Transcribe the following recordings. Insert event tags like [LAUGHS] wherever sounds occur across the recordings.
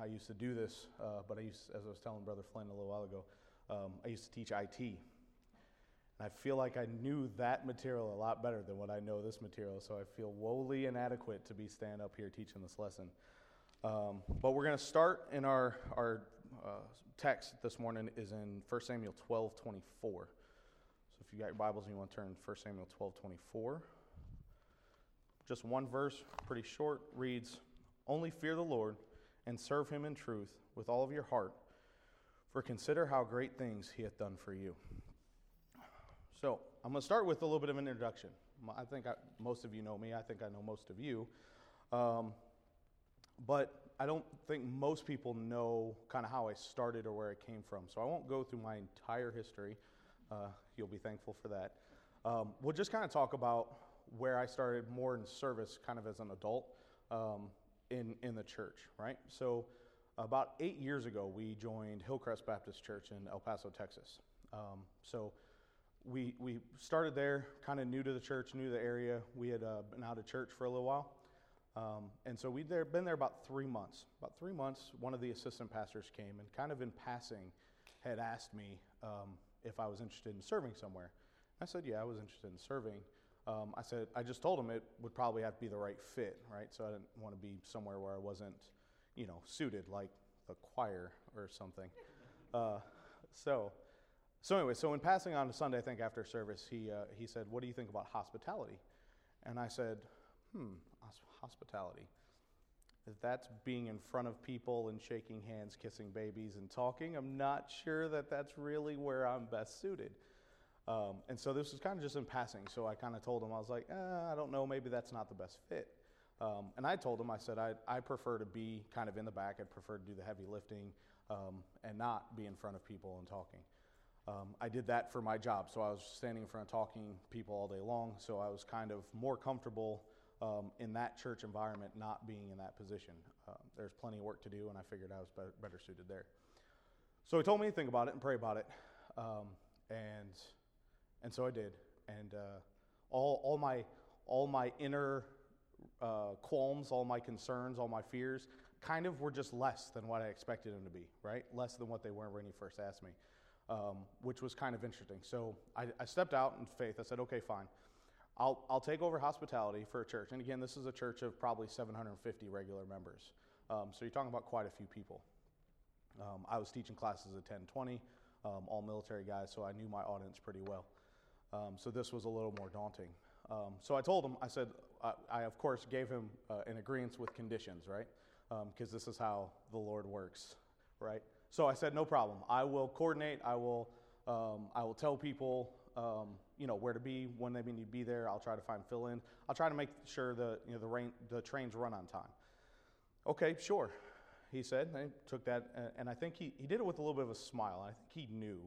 I used to do this, uh, but I used, as I was telling Brother Flynn a little while ago, um, I used to teach IT. And I feel like I knew that material a lot better than what I know this material, so I feel woefully inadequate to be standing up here teaching this lesson. Um, but we're going to start in our, our uh, text this morning is in 1 Samuel 12 24. So if you got your Bibles and you want to turn 1 Samuel 12 24, just one verse, pretty short, reads, Only fear the Lord and serve him in truth with all of your heart, for consider how great things he hath done for you. So I'm going to start with a little bit of an introduction. I think I, most of you know me. I think I know most of you. Um, but I don't think most people know kind of how I started or where I came from. So I won't go through my entire history. Uh, you'll be thankful for that. Um, we'll just kind of talk about where I started more in service, kind of as an adult um, in in the church, right? So about eight years ago, we joined Hillcrest Baptist Church in El Paso, Texas. Um, so we we started there, kind of new to the church, new to the area. We had uh, been out of church for a little while. Um, and so we'd there, been there about three months. About three months, one of the assistant pastors came and kind of in passing had asked me um, if I was interested in serving somewhere. I said, yeah, I was interested in serving. Um, I said, I just told him it would probably have to be the right fit, right? So I didn't want to be somewhere where I wasn't, you know, suited like the choir or something. [LAUGHS] Uh, so, so anyway, so in passing on to Sunday, I think after service, he, uh, he said, what do you think about hospitality? And I said, hmm, hospitality. If that's being in front of people and shaking hands, kissing babies, and talking, I'm not sure that that's really where I'm best suited. Um, and so this was kind of just in passing. So I kind of told him, I was like, eh, I don't know, maybe that's not the best fit. Um, and I told him, I said, I, I prefer to be kind of in the back. I'd prefer to do the heavy lifting um, and not be in front of people and talking. Um, I did that for my job. So I was standing in front of talking people all day long. So I was kind of more comfortable um, in that church environment not being in that position. Uh, there's plenty of work to do, and I figured I was better, better, suited there. So he told me to think about it and pray about it, um, and and so I did. And uh, all all my all my inner uh, qualms, all my concerns, all my fears, kind of were just less than what I expected them to be. Right, less than what they were when he first asked me, um, which was kind of interesting. So I, I stepped out in faith. I said, okay, fine. I'll, I'll take over hospitality for a church. And again, this is a church of probably 750 regular members. Um, so you're talking about quite a few people. Um, I was teaching classes at 1020, um, all military guys, so I knew my audience pretty well. Um, so this was a little more daunting. Um, so I told him, I said, I, I of course gave him uh, an agreement with conditions, right? Because um, this is how the Lord works, right? So I said, no problem. I will coordinate. I will, I will tell people um, you know, where to be, when they need to be there. I'll try to find fill in. I'll try to make sure the, you know, the, rain, the trains run on time. Okay, sure, he said. And took that, and I think he, he did it with a little bit of a smile. I think he knew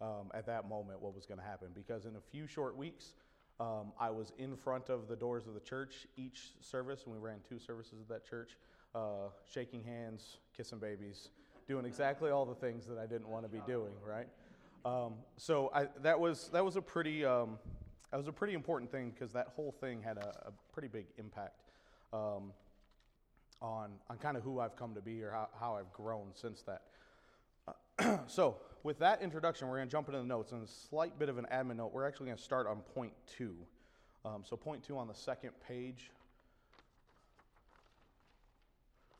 um, at that moment what was going to happen because in a few short weeks, um, I was in front of the doors of the church each service, and we ran two services at that church, uh, shaking hands, kissing babies, doing exactly all the things that I didn't want to be doing, right? Um, so I, that was that was a pretty um, that was a pretty important thing because that whole thing had a, a pretty big impact um, on on kind of who I've come to be or how, how I've grown since that. [CLEARS THROAT] So with that introduction, we're going to jump into the notes and a slight bit of an admin note. We're actually going to start on point two. Um, so point two on the second page.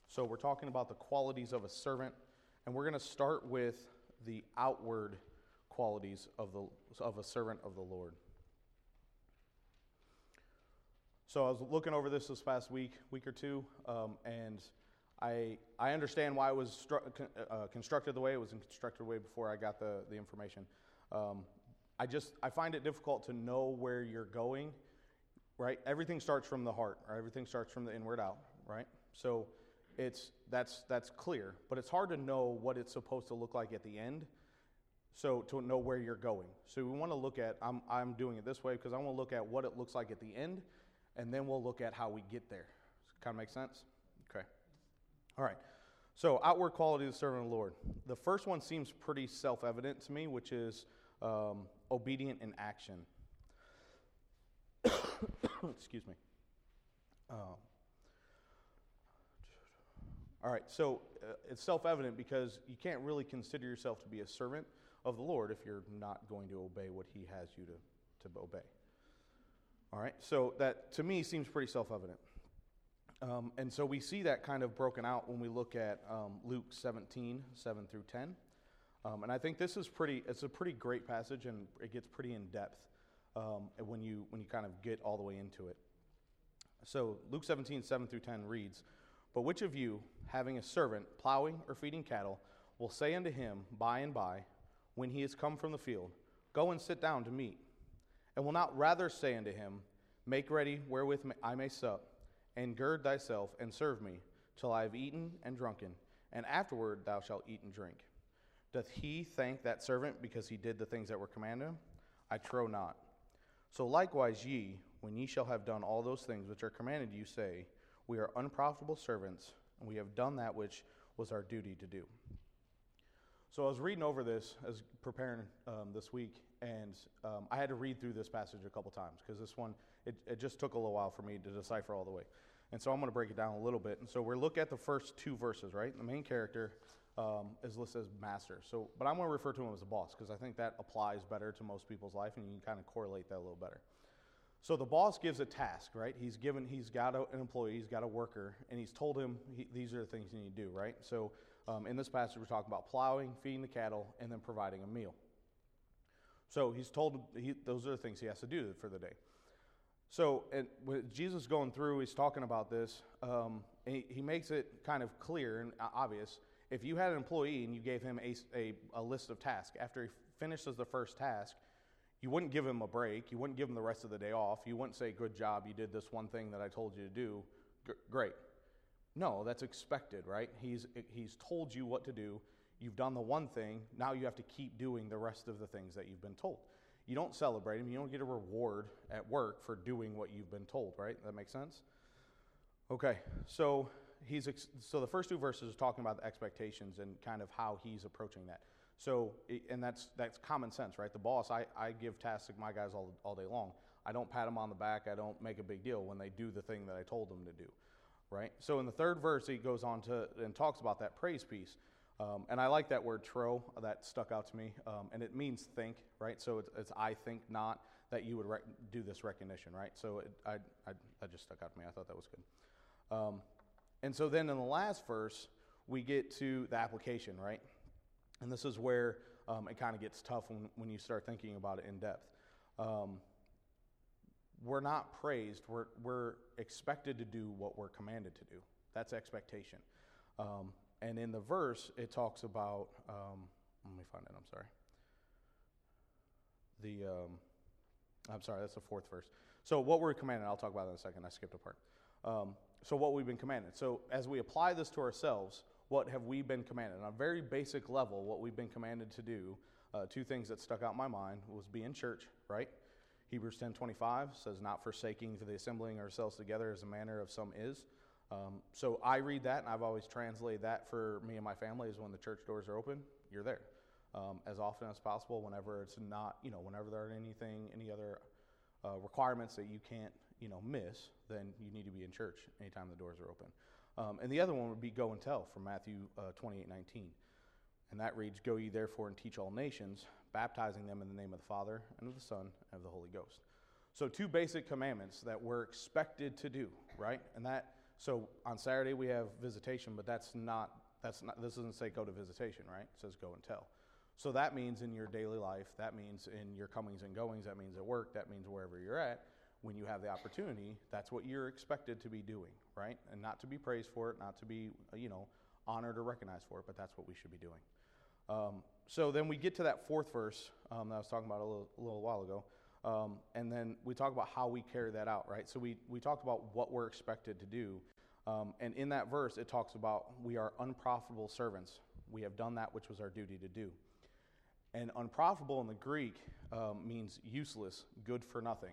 So we're talking about the qualities of a servant, and we're going to start with the outward qualities of, the, of a servant of the Lord. So I was looking over this this past week, week or two, um, and I, I understand why it was stru- uh, constructed the way it was constructed the way before I got the, the information. Um, I just I find it difficult to know where you're going, right? Everything starts from the heart, or everything starts from the inward out, right? So it's that's that's clear, but it's hard to know what it's supposed to look like at the end so to know where you're going. So we want to look at, I'm, I'm doing it this way because I want to look at what it looks like at the end, and then we'll look at how we get there. Kind of make sense? All right. So outward quality of the servant of the Lord. The first one seems pretty self-evident to me, which is um, obedient in action. [COUGHS] Excuse me. Um, All right, so uh, it's self evident because you can't really consider yourself to be a servant of the Lord if you're not going to obey what He has you to, to obey. All right, so that to me seems pretty self evident. Um, and so we see that kind of broken out when we look at um, Luke 17, 7 through 10. Um, and I think this is pretty, it's a pretty great passage and it gets pretty in depth um, when, you, when you kind of get all the way into it. So Luke 17, 7 through 10 reads, But which of you, having a servant plowing or feeding cattle, will say unto him by and by, when he is come from the field, Go and sit down to meat? And will not rather say unto him, Make ready wherewith I may sup, and gird thyself and serve me, till I have eaten and drunken, and afterward thou shalt eat and drink. Doth he thank that servant because he did the things that were commanded him? I trow not. So likewise ye, when ye shall have done all those things which are commanded you, say, We are unprofitable servants, and we have done that which was our duty to do. So I was reading over this as preparing um, this week, and um, I had to read through this passage a couple times because this one, it, it just took a little while for me to decipher all the way. And so I'm going to break it down a little bit. And so we're look at the first two verses, right? The main character um, is listed as master. So, but I'm going to refer to him as a boss because I think that applies better to most people's life, and you can kind of correlate that a little better. So the boss gives a task, right? He's given, he's got a, an employee, he's got a worker, and he's told him he, these are the things you need to do, right? So um, in this passage, we're talking about plowing, feeding the cattle, and then providing a meal. So he's told he, those are the things he has to do for the day. So and when Jesus going through, he's talking about this. Um, he, he, makes it kind of clear and obvious. If you had an employee and you gave him a, a, a list of tasks, after he finishes the first task, you wouldn't give him a break. You wouldn't give him the rest of the day off. You wouldn't say, Good job, you did this one thing that I told you to do. G- great. No, that's expected, right? He's, he's told you what to do. You've done the one thing. Now you have to keep doing the rest of the things that you've been told. You don't celebrate him. You don't get a reward at work for doing what you've been told, right? That makes sense? Okay, so he's ex- so the first two verses are talking about the expectations and kind of how he's approaching that. So, and that's that's common sense, right? The boss, I, I give tasks to my guys all, all day long. I don't pat them on the back. I don't make a big deal when they do the thing that I told them to do, right? So in the third verse, he goes on to and talks about that praise piece. Um, and I like that word trow, that stuck out to me. Um, and it means think, right? So it's, it's, I think not that you would rec- do this recognition, right? So it, I, I, that just stuck out to me. I thought that was good. Um, and so then in the last verse, we get to the application, right? And this is where um, it kind of gets tough when, when you start thinking about it in depth. We're not praised, we're, we're expected to do what we're commanded to do. That's expectation. Um, and in the verse, it talks about, um, let me find it, I'm sorry. The, um, I'm sorry, that's the fourth verse. So, what we're commanded, I'll talk about that in a second. I skipped a part. Um, so, what we've been commanded. So, as we apply this to ourselves, what have we been commanded? On a very basic level, what we've been commanded to do, uh, two things that stuck out in my mind was be in church, right? Hebrews 10:25 says, "Not forsaking the assembling ourselves together as a manner of some is." Um, so I read that, and I've always translated that for me and my family is when the church doors are open, you're there um, as often as possible. Whenever it's not, you know, whenever there are anything, any other uh, requirements that you can't, you know, miss, then you need to be in church anytime the doors are open. Um, and the other one would be go and tell from Matthew uh, 28, 19. And that reads, Go ye therefore and teach all nations, baptizing them in the name of the Father, and of the Son, and of the Holy Ghost. So, two basic commandments that we're expected to do, right? And that so on Saturday we have visitation, but that's not that's not this doesn't say go to visitation, right? It says go and tell. So that means in your daily life, that means in your comings and goings, that means at work, that means wherever you're at, when you have the opportunity, that's what you're expected to be doing, right? And not to be praised for it, not to be, you know, honored or recognized for it, but that's what we should be doing. Um, so then we get to that fourth verse um, that I was talking about a little, a little while ago. Um, and then we talk about how we carry that out, right? So we, we talked about what we're expected to do. Um, and in that verse, it talks about we are unprofitable servants. We have done that which was our duty to do. And unprofitable in the Greek um, means useless, good for nothing,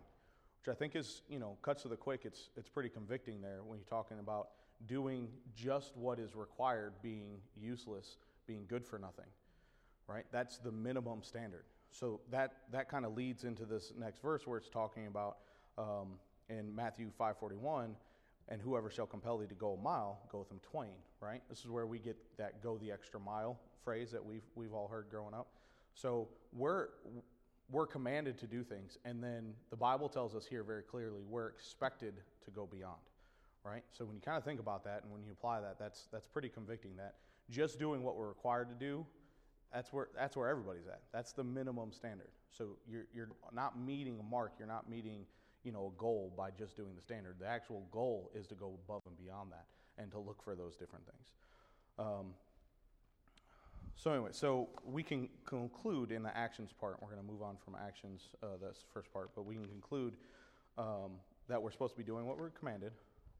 which I think is, you know, cuts to the quick. It's, it's pretty convicting there when you're talking about doing just what is required being useless, being good for nothing, right? That's the minimum standard. So that, that kind of leads into this next verse where it's talking about um, in Matthew 5.41, and whoever shall compel thee to go a mile, go with him twain, right? This is where we get that go the extra mile phrase that we've, we've all heard growing up. So we're, we're commanded to do things, and then the Bible tells us here very clearly we're expected to go beyond, right? So when you kind of think about that and when you apply that, that's, that's pretty convicting that just doing what we're required to do, that's where, that's where everybody's at. That's the minimum standard. So you're, you're not meeting a mark, you're not meeting you know, a goal by just doing the standard. The actual goal is to go above and beyond that and to look for those different things. Um, so anyway, so we can conclude in the actions part. We're going to move on from actions, uh, that's the first part, but we can conclude um, that we're supposed to be doing what we're commanded.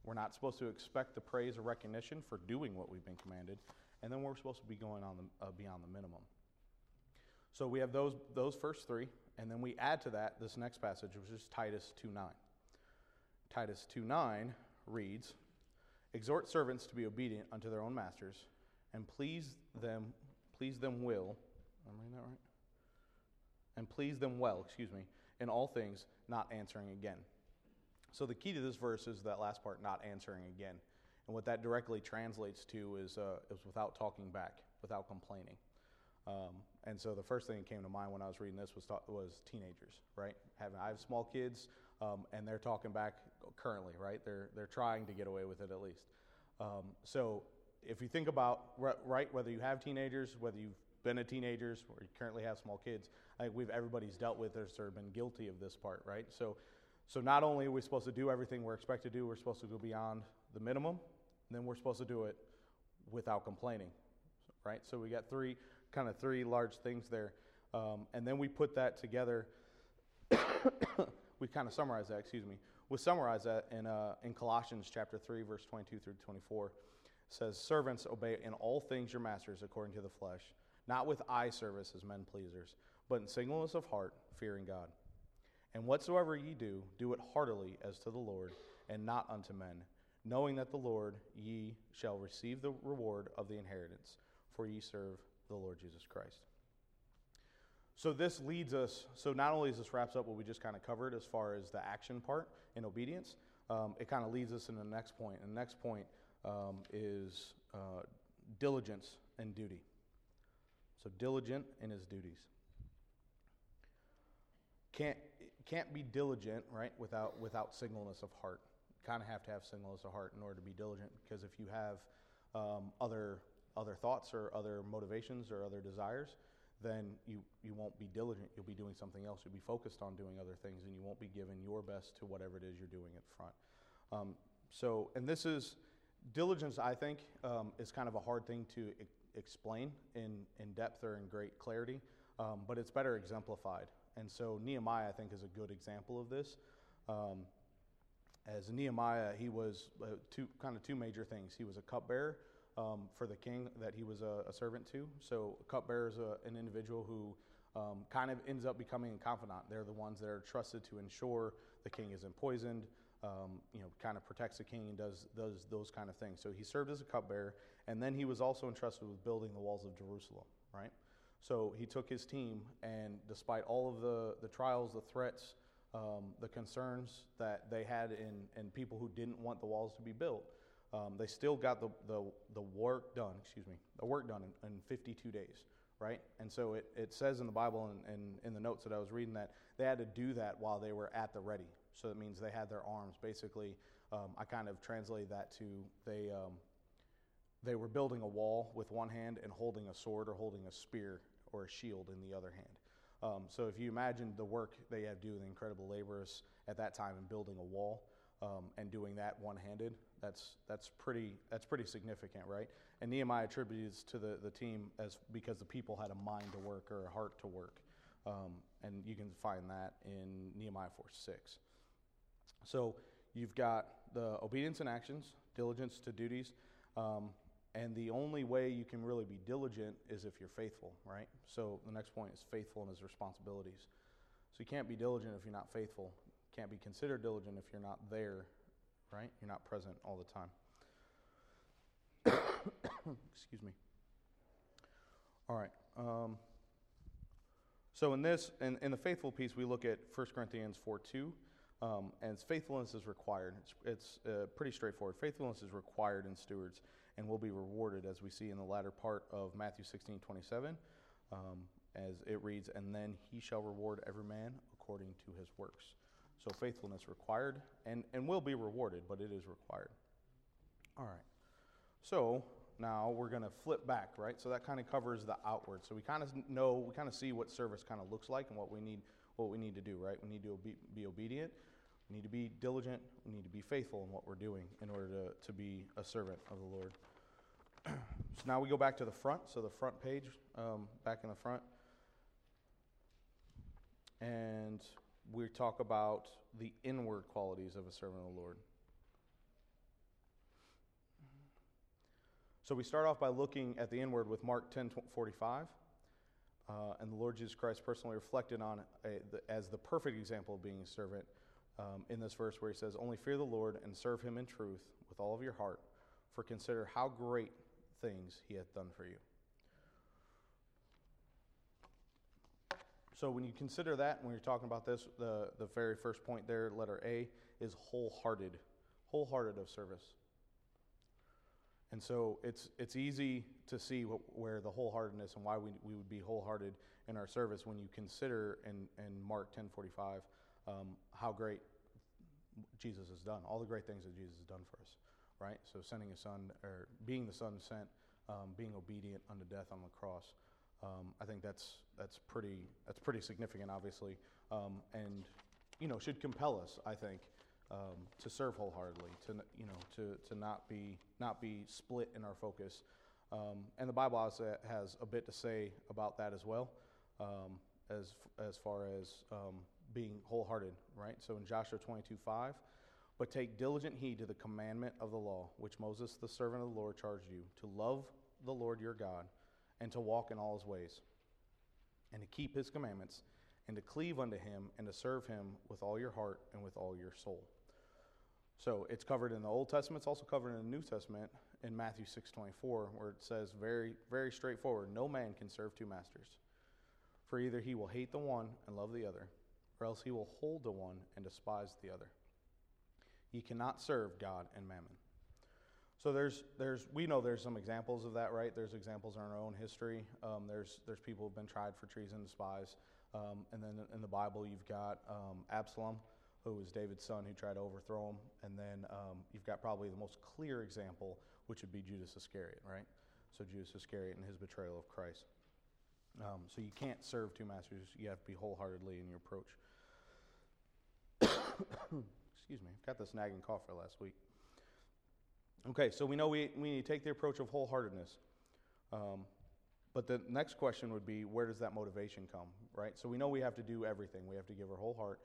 We're not supposed to expect the praise or recognition for doing what we've been commanded, and then we're supposed to be going on the, uh, beyond the minimum. So we have those those first three, and then we add to that this next passage, which is Titus 2 9. Titus 2 9 reads, Exhort servants to be obedient unto their own masters, and please them, please them will. Am I reading that right? And please them well, excuse me, in all things, not answering again. So the key to this verse is that last part, not answering again. And what that directly translates to is, uh, is without talking back, without complaining. Um, and so the first thing that came to mind when I was reading this was, was teenagers, right? Having, I have small kids, um, and they're talking back currently, right? They're, they're trying to get away with it at least. Um, so if you think about, right, whether you have teenagers, whether you've been a teenager or you currently have small kids, I think we've, everybody's dealt with this or been guilty of this part, right? So, so not only are we supposed to do everything we're expected to do, we're supposed to go beyond the minimum, and then we're supposed to do it without complaining, right? So we got three kind of three large things there. Um, and then we put that together. [COUGHS] we kind of summarize that, excuse me. We summarize that in, uh, in Colossians chapter 3, verse 22 through 24. It says, Servants, obey in all things your masters according to the flesh, not with eye service as men pleasers, but in singleness of heart, fearing God. And whatsoever ye do, do it heartily as to the Lord, and not unto men, knowing that the Lord ye shall receive the reward of the inheritance, for ye serve the Lord Jesus Christ. So this leads us, so not only does this wraps up what we just kind of covered as far as the action part in obedience, um, it kind of leads us in the next point. And the next point um, is uh, diligence and duty. So diligent in his duties. Can't, can't be diligent, right, without, without singleness of heart. Kind of have to have singleness of heart in order to be diligent because if you have um, other other thoughts or other motivations or other desires, then you, you won't be diligent. You'll be doing something else. You'll be focused on doing other things, and you won't be giving your best to whatever it is you're doing at front. Um, so, and this is diligence, I think, um, is kind of a hard thing to e- explain in, in depth or in great clarity, um, but it's better exemplified. And so, Nehemiah, I think, is a good example of this. As Nehemiah, he was uh, two, kind of two major things. He was a cupbearer um, for the king that he was a, a servant to. So, cupbearer is a, an individual who um, kind of ends up becoming a confidant. They're the ones that are trusted to ensure the king isn't poisoned, um, you know, kind of protects the king and does, does those kind of things. So, he served as a cupbearer, and then he was also entrusted with building the walls of Jerusalem, right? So, he took his team, and despite all of the, the trials, the threats, um, the concerns that they had in, in people who didn't want the walls to be built, um, they still got the, the, the work done, excuse me, the work done in, in 52 days, right? And so it, it says in the Bible and, and in the notes that I was reading that they had to do that while they were at the ready. So that means they had their arms. Basically, um, I kind of translate that to they, um, they were building a wall with one hand and holding a sword or holding a spear or a shield in the other hand. Um, so if you imagine the work they had to do, the incredible laborers at that time in building a wall um, and doing that one-handed, that's, that's, pretty, that's pretty significant, right? And Nehemiah attributes to the, the team as because the people had a mind to work or a heart to work. Um, and you can find that in Nehemiah 4 6. So you've got the obedience and actions, diligence to duties. Um, and the only way you can really be diligent is if you're faithful, right? So the next point is faithful in his responsibilities. So you can't be diligent if you're not faithful. Can't be considered diligent if you're not there right? You're not present all the time. [COUGHS] Excuse me. All right. Um, so in this, in, in the faithful piece, we look at 1 Corinthians 4 2. Um, and faithfulness is required. It's, it's uh, pretty straightforward. Faithfulness is required in stewards. And will be rewarded, as we see in the latter part of Matthew 16 27, um, as it reads, And then he shall reward every man according to his works. So faithfulness required and, and will be rewarded, but it is required. All right. So now we're going to flip back, right? So that kind of covers the outward. So we kind of know, we kind of see what service kind of looks like and what we need, what we need to do, right? We need to obe- be obedient. We need to be diligent. We need to be faithful in what we're doing in order to, to be a servant of the Lord. [CLEARS THROAT] so now we go back to the front. So the front page, um, back in the front. And we talk about the inward qualities of a servant of the Lord. So we start off by looking at the inward with Mark 10 45. Uh, and the Lord Jesus Christ personally reflected on the, as the perfect example of being a servant um, in this verse where he says, Only fear the Lord and serve him in truth with all of your heart, for consider how great things he hath done for you. So when you consider that, when you're talking about this, the, the very first point there, letter A, is wholehearted, wholehearted of service. And so it's, it's easy to see what, where the wholeheartedness and why we, we would be wholehearted in our service when you consider in, in Mark 10:45 um, how great Jesus has done, all the great things that Jesus has done for us, right? So sending his son, or being the son sent, um, being obedient unto death on the cross. Um, I think that's that's pretty that's pretty significant, obviously, um, and you know should compel us. I think um, to serve wholeheartedly, to you know to to not be not be split in our focus. Um, and the Bible has, has a bit to say about that as well, as as far as being wholehearted, right? So in Joshua 22 5, but take diligent heed to the commandment of the law, which Moses, the servant of the Lord, charged you, to love the Lord your God, and to walk in all his ways, and to keep his commandments, and to cleave unto him, and to serve him with all your heart and with all your soul. So it's covered in the Old Testament, it's also covered in the New Testament in Matthew 6:24 where it says very very straightforward, no man can serve two masters. For either he will hate the one and love the other, or else he will hold to one and despise the other. Ye cannot serve God and mammon. So there's, there's, we know there's some examples of that, right? There's examples in our own history. Um, there's, there's people who've been tried for treason spies. Um, and then in the Bible, you've got um, Absalom, who was David's son, who tried to overthrow him. And then um, you've got probably the most clear example, which would be Judas Iscariot, right? So Judas Iscariot and his betrayal of Christ. Um, so you can't serve two masters. You have to be wholeheartedly in your approach. [COUGHS] Excuse me, I've got this nagging cough for last week. Okay, so we know we, we need to take the approach of wholeheartedness. Um, but the next question would be where does that motivation come, right? So we know we have to do everything, we have to give our whole heart.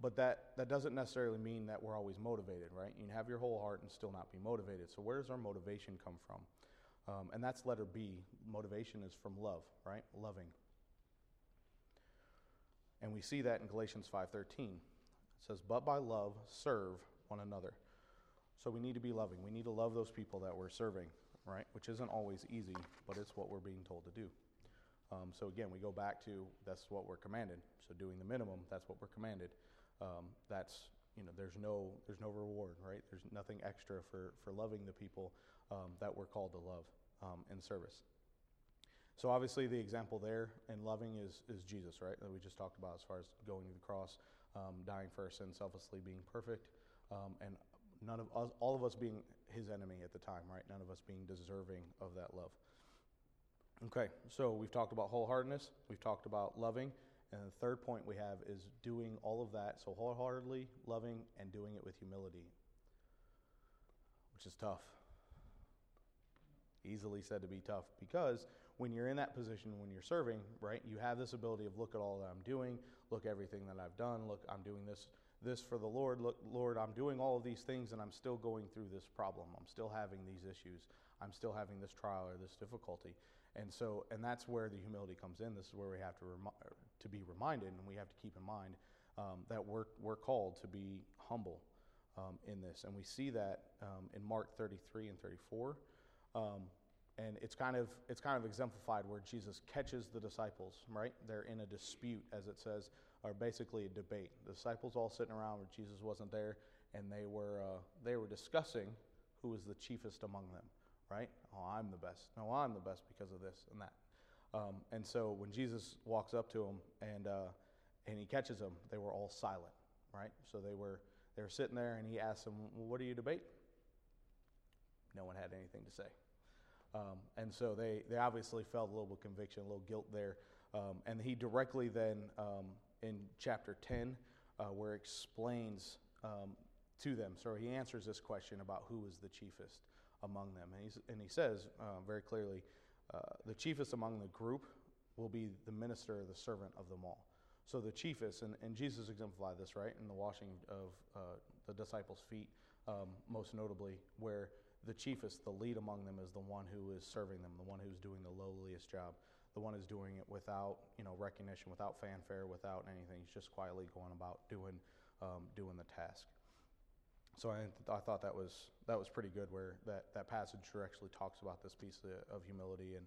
But that, that doesn't necessarily mean that we're always motivated, right? You can have your whole heart and still not be motivated. So where does our motivation come from? Um, and that's letter B. Motivation is from love, right? Loving. And we see that in Galatians 5:13. Says, "But by love serve one another." So we need to be loving. We need to love those people that we're serving, right? Which isn't always easy, but it's what we're being told to do. Um, so again, we go back to that's what we're commanded. So doing the minimum, that's what we're commanded. Um, that's you know, there's no there's no reward, right? There's nothing extra for for loving the people um, that we're called to love um, in service. So obviously, the example there in loving is is Jesus, right? That we just talked about as far as going to the cross, um, dying for our sins, selflessly being perfect, um, and none of us, all of us being his enemy at the time, right? None of us being deserving of that love. Okay, so we've talked about wholeheartedness, we've talked about loving, and the third point we have is doing all of that, so wholeheartedly loving and doing it with humility, which is tough. Easily said to be tough because when you're in that position, when you're serving, right, you have this ability of look at all that I'm doing, look everything that I've done, look, I'm doing this this for the Lord. Look, Lord, I'm doing all of these things and I'm still going through this problem. I'm still having these issues. I'm still having this trial or this difficulty. And so, and that's where the humility comes in. This is where we have to, remi- to be reminded and we have to keep in mind um, that we're, we're called to be humble um, in this. And we see that um, in Mark 33 and 34. And it's kind of it's kind of exemplified where Jesus catches the disciples, right? They're in a dispute, as it says, or basically a debate. The disciples all sitting around where Jesus wasn't there, and they were uh, they were discussing who was the chiefest among them, right? Oh, I'm the best. No, I'm the best because of this and that. Um, and so when Jesus walks up to them and uh, and he catches them, they were all silent, right? So they were they were sitting there, and he asked them, well, "What do you debate?" No one had anything to say, um, and so they they obviously felt a little bit of conviction, a little guilt there. Um, and he directly then um, in chapter ten, uh, where explains um, to them. So he answers this question about who is the chiefest among them, and, and he says uh, very clearly, uh, the chiefest among the group will be the minister the servant of them all. So the chiefest, and, and Jesus exemplified this, right, in the washing of uh, the disciples' feet, um, most notably, where the chiefest, the lead among them, is the one who is serving them, the one who's doing the lowliest job, the one who's doing it without, you know, recognition, without fanfare, without anything. He's just quietly going about doing, um, doing the task. So I, I thought that was that was pretty good, where that, that passage actually talks about this piece of, of humility, and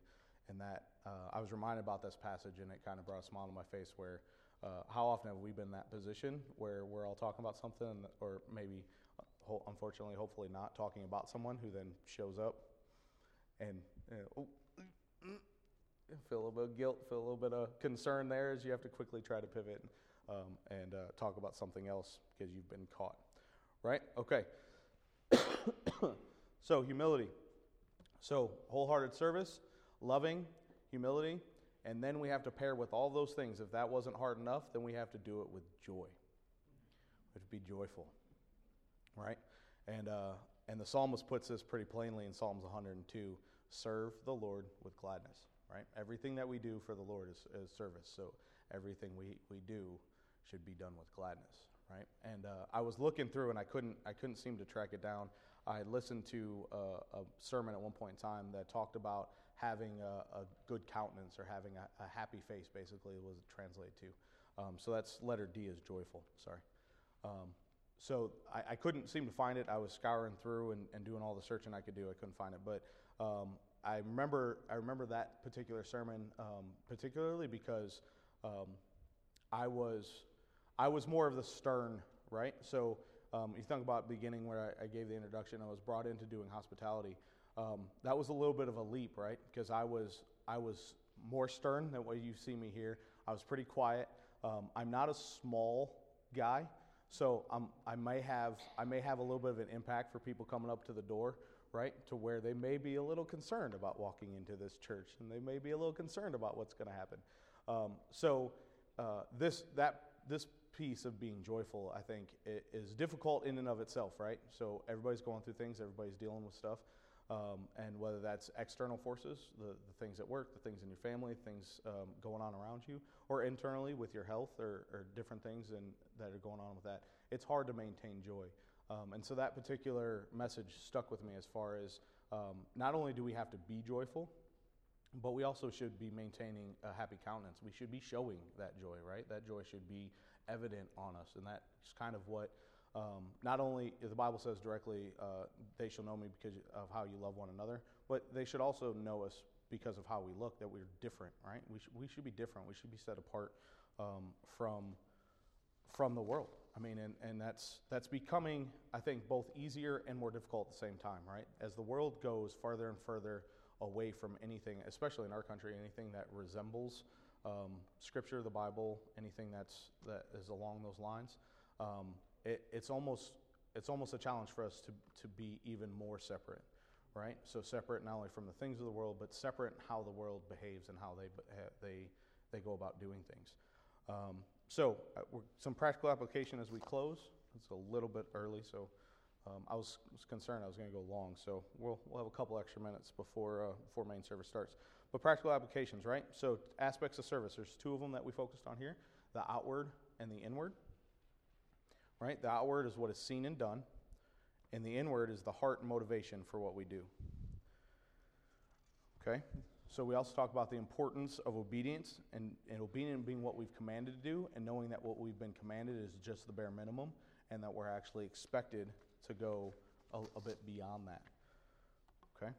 and that uh, I was reminded about this passage, and it kind of brought a smile to my face. Where uh, how often have we been in that position where we're all talking about something, or maybe, unfortunately, hopefully not talking about someone who then shows up, and oh, feel a little bit of guilt, feel a little bit of concern there, as you have to quickly try to pivot um, and uh, talk about something else because you've been caught right? Okay. [COUGHS] so, humility. So, wholehearted service, loving, humility, and then we have to pair with all those things. If that wasn't hard enough, then we have to do it with joy. We have to be joyful, right? And, uh, and the psalmist puts this pretty plainly in Psalms 102 serve the Lord with gladness, right? Everything that we do for the Lord is, is service. So, everything we, we do should be done with gladness right? And uh, I was looking through and I couldn't, I couldn't seem to track it down. I listened to a, a sermon at one point in time that talked about having a, a good countenance or having a, a, happy face, basically, was translated to. Um, so that's letter D is joyful, sorry. Um, so I, I, couldn't seem to find it. I was scouring through and, and, doing all the searching I could do. I couldn't find it. But um, I, remember, I remember that particular sermon, um, particularly because um, I was I was more of the stern, right? So um, you think about beginning where I, I, gave the introduction, I was brought into doing hospitality. Um, that was a little bit of a leap, right? Because I was I was more stern than what you see me here. I was pretty quiet. Um, I'm not a small guy, so I may have I may have a little bit of an impact for people coming up to the door, right? To where they may be a little concerned about walking into this church, and they may be a little concerned about what's going to happen. Um, so uh, this that this piece of being joyful, I think, is difficult in and of itself, right? So everybody's going through things, everybody's dealing with stuff. Um, and whether that's external forces, the, the things at work, the things in your family, things um, going on around you, or internally with your health or, or different things that are going on with that, it's hard to maintain joy. Um, and so that particular message stuck with me as far as um, not only do we have to be joyful, but we also should be maintaining a happy countenance. We should be showing that joy, right? That joy should be evident on us. And that's kind of what um, not only the Bible says directly, uh, they shall know me because of how you love one another, but they should also know us because of how we look, that we're different, right? We, sh- we should be different. We should be set apart um, from, from the world. I mean, and, and that's, that's becoming, I think, both easier and more difficult at the same time, right? As the world goes farther and further away from anything, especially in our country, anything that resembles um, Scripture, the Bible, anything that's that is along those lines. Um, it, it's almost it's almost a challenge for us to to be even more separate, right? So separate not only from the things of the world, but separate in how the world behaves and how they they they go about doing things. Um, so uh, some practical application as we close. It's a little bit early, so. Um, I was, was, concerned I was going to go long, so we'll, we'll have a couple extra minutes before, uh, before main service starts. But practical applications, right? So, aspects of service, there's two of them that we focused on here the outward and the inward. Right? The outward is what is seen and done, and the inward is the heart and motivation for what we do. Okay? So, we also talk about the importance of obedience and, and obedience being what we've commanded to do, and knowing that what we've been commanded is just the bare minimum, and that we're actually expected to go a, a bit beyond that. Okay?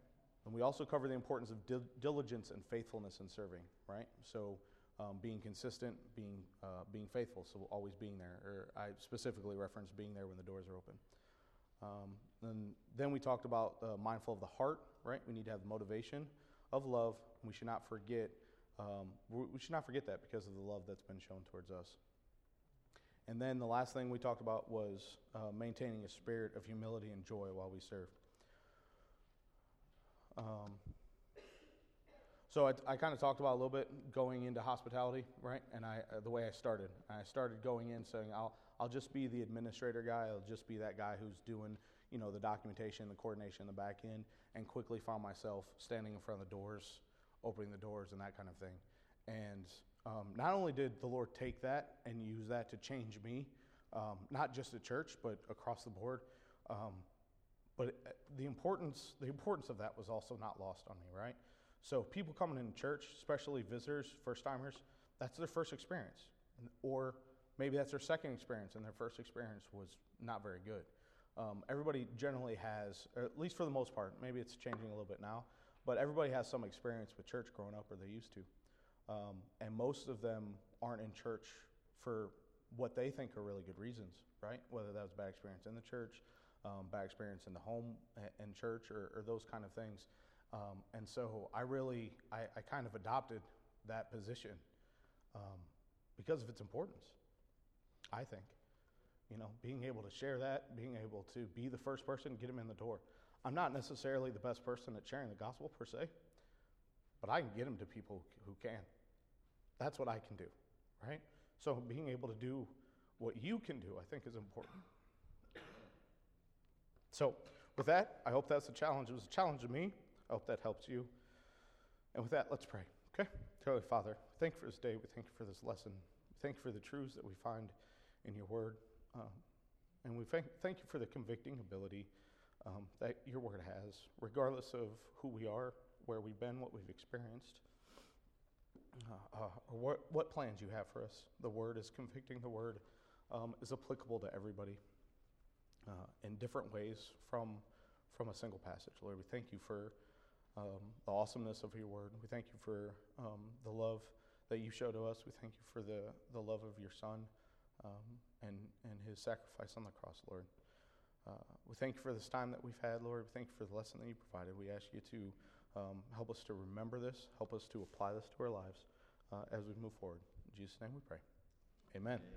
And we also cover the importance of dil- diligence and faithfulness in serving, right? So um, being consistent, being, uh, being faithful, so always being there. Or I specifically reference being there when the doors are open. Um, and then we talked about uh, mindful of the heart, right? We need to have motivation of love. We should not forget. Um, we should not forget that because of the love that's been shown towards us. And then the last thing we talked about was uh, maintaining a spirit of humility and joy while we serve. Um, so I, I kind of talked about a little bit going into hospitality, right? And I, uh, the way I started, I started going in saying, I'll, I'll just be the administrator guy. I'll just be that guy who's doing, you know, the documentation, the coordination the back end, and quickly found myself standing in front of the doors, opening the doors, and that kind of thing. And um, not only did the Lord take that and use that to change me, um, not just at church, but across the board. Um, but uh, the importance, the importance of that was also not lost on me, right? So people coming into church, especially visitors, first timers, that's their first experience, or maybe that's their second experience, and their first experience was not very good. Um, everybody generally has, at least for the most part, maybe it's changing a little bit now, but everybody has some experience with church growing up, or they used to. Um, and most of them aren't in church for what they think are really good reasons, right? Whether that was bad experience in the church, um, bad experience in the home and church, or, or those kind of things. Um, and so I really, I, I, kind of adopted that position um, because of its importance, I think. You know, being able to share that, being able to be the first person, get them in the door. I'm not necessarily the best person at sharing the gospel per se, but I can get them to people who can. That's what I can do, right? So being able to do what you can do, I think, is important. So, with that, I hope that's a challenge. It was a challenge to me. I hope that helps you. And with that, let's pray. Okay? Holy Father, thank you for this day. We thank you for this lesson. Thank you for the truths that we find in your word. Um, and we thank, thank you for the convicting ability um, that your word has, regardless of who we are, where we've been, what we've experienced, uh, uh, or what, what plans you have for us. The word is convicting, the word um, is applicable to everybody uh, in different ways from, from a single passage. Lord, we thank you for um, the awesomeness of your word. We thank you for um, the love that you show to us. We thank you for the, the love of your Son um, and, and his sacrifice on the cross, Lord. Uh, we thank you for this time that we've had, Lord. We thank you for the lesson that you provided. We ask you to um, help us to remember this, help us to apply this to our lives uh, as we move forward. In Jesus' name we pray. Amen. Amen.